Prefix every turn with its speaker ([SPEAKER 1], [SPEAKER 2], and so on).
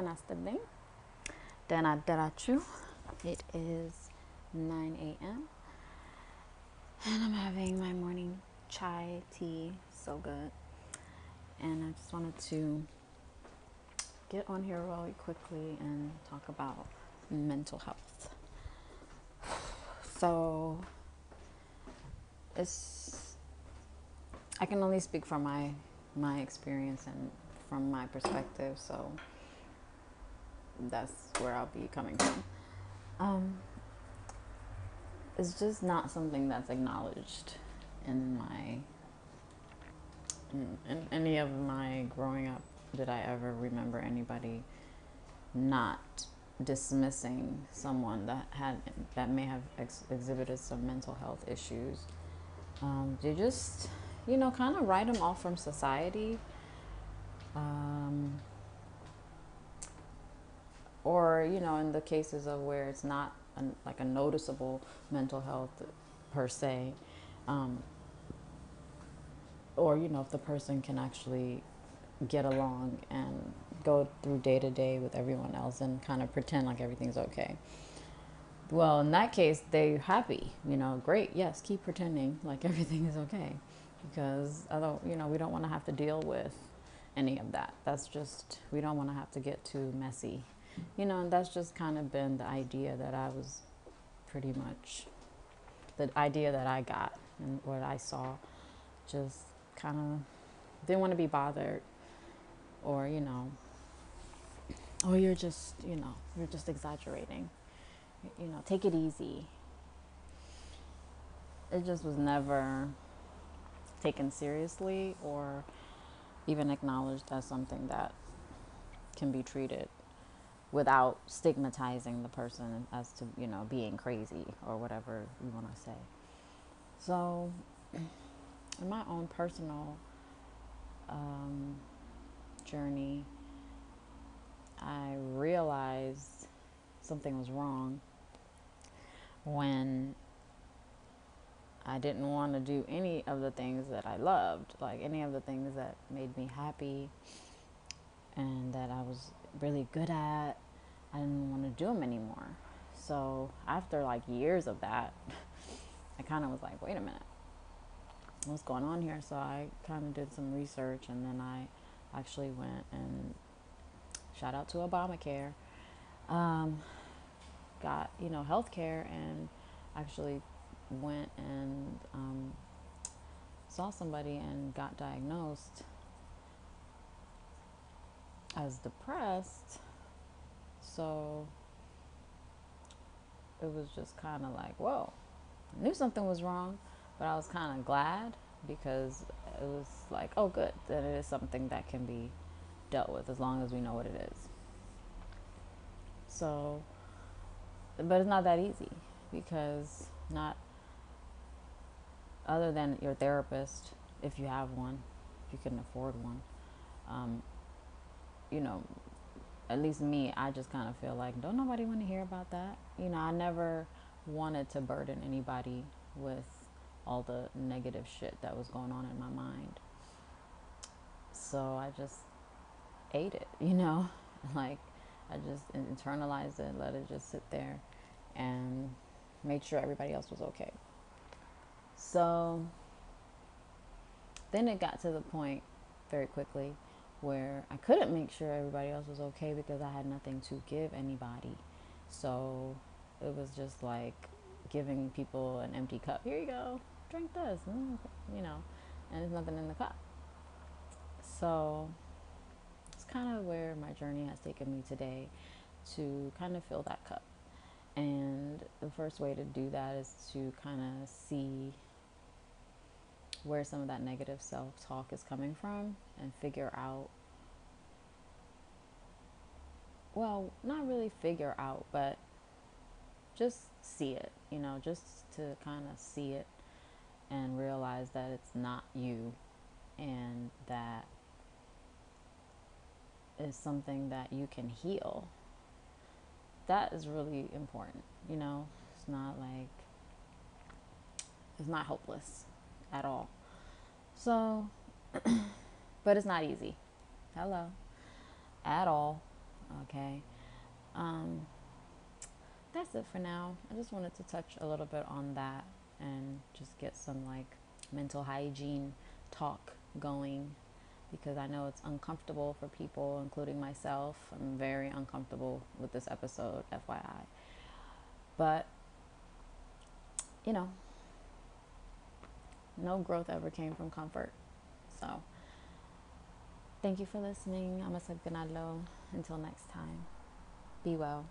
[SPEAKER 1] አናስጥልኝ ደህና አደራችሁ it is 9 a.m and i'm having my morning chai tea so good and i just wanted to get on here really quickly and talk about mental health so it's i can only speak from my my experience and from my perspective so that's where I'll be coming from. Um, it's just not something that's acknowledged in my in, in any of my growing up. Did I ever remember anybody not dismissing someone that had that may have ex- exhibited some mental health issues? Um, they just, you know, kind of write them off from society. Um, or you know in the cases of where it's not like a noticeable mental health per se um, or you know if the person can actually get along and go through day to day with everyone else and kind of pretend like everything's okay. Well in that case they're happy you know great yes keep pretending like everything is okay. Because although you know we don't want to have to deal with any of that. That's just we don't want to have to get too messy you know, and that's just kind of been the idea that I was pretty much the idea that I got and what I saw. Just kind of didn't want to be bothered, or you know, or you're just you know you're just exaggerating. You know, take it easy. It just was never taken seriously or even acknowledged as something that can be treated without stigmatizing the person as to you know being crazy or whatever you want to say. So in my own personal um, journey i realized something was wrong when i didn't want to do any of the things that i loved like any of the things that made me happy and that i was really good at I didn't want to do them anymore. So after like years of that, I kind of was like, wait a minute, what's going on here? So I kind of did some research and then I actually went and shout out to Obamacare, um, got, you know, health care and actually went and um, saw somebody and got diagnosed as depressed so it was just kind of like, whoa, I knew something was wrong, but I was kind of glad because it was like, oh, good, that it is something that can be dealt with as long as we know what it is. So, but it's not that easy because not other than your therapist, if you have one, if you can afford one, um, you know, at least me, I just kind of feel like, don't nobody want to hear about that. You know, I never wanted to burden anybody with all the negative shit that was going on in my mind. So I just ate it, you know? Like, I just internalized it, let it just sit there, and made sure everybody else was okay. So then it got to the point very quickly where I couldn't make sure everybody else was okay because I had nothing to give anybody. So it was just like giving people an empty cup. Here you go, drink this, you know, and there's nothing in the cup. So it's kind of where my journey has taken me today to kind of fill that cup. And the first way to do that is to kind of see where some of that negative self talk is coming from and figure out well, not really figure out, but just see it, you know, just to kind of see it and realize that it's not you and that is something that you can heal. That is really important, you know. It's not like it's not hopeless at all. So, but it's not easy. Hello. At all. Okay. Um, that's it for now. I just wanted to touch a little bit on that and just get some like mental hygiene talk going because I know it's uncomfortable for people, including myself. I'm very uncomfortable with this episode, FYI. But, you know, no growth ever came from comfort. So, thank you for listening. I'm Asad a Until next time, be well.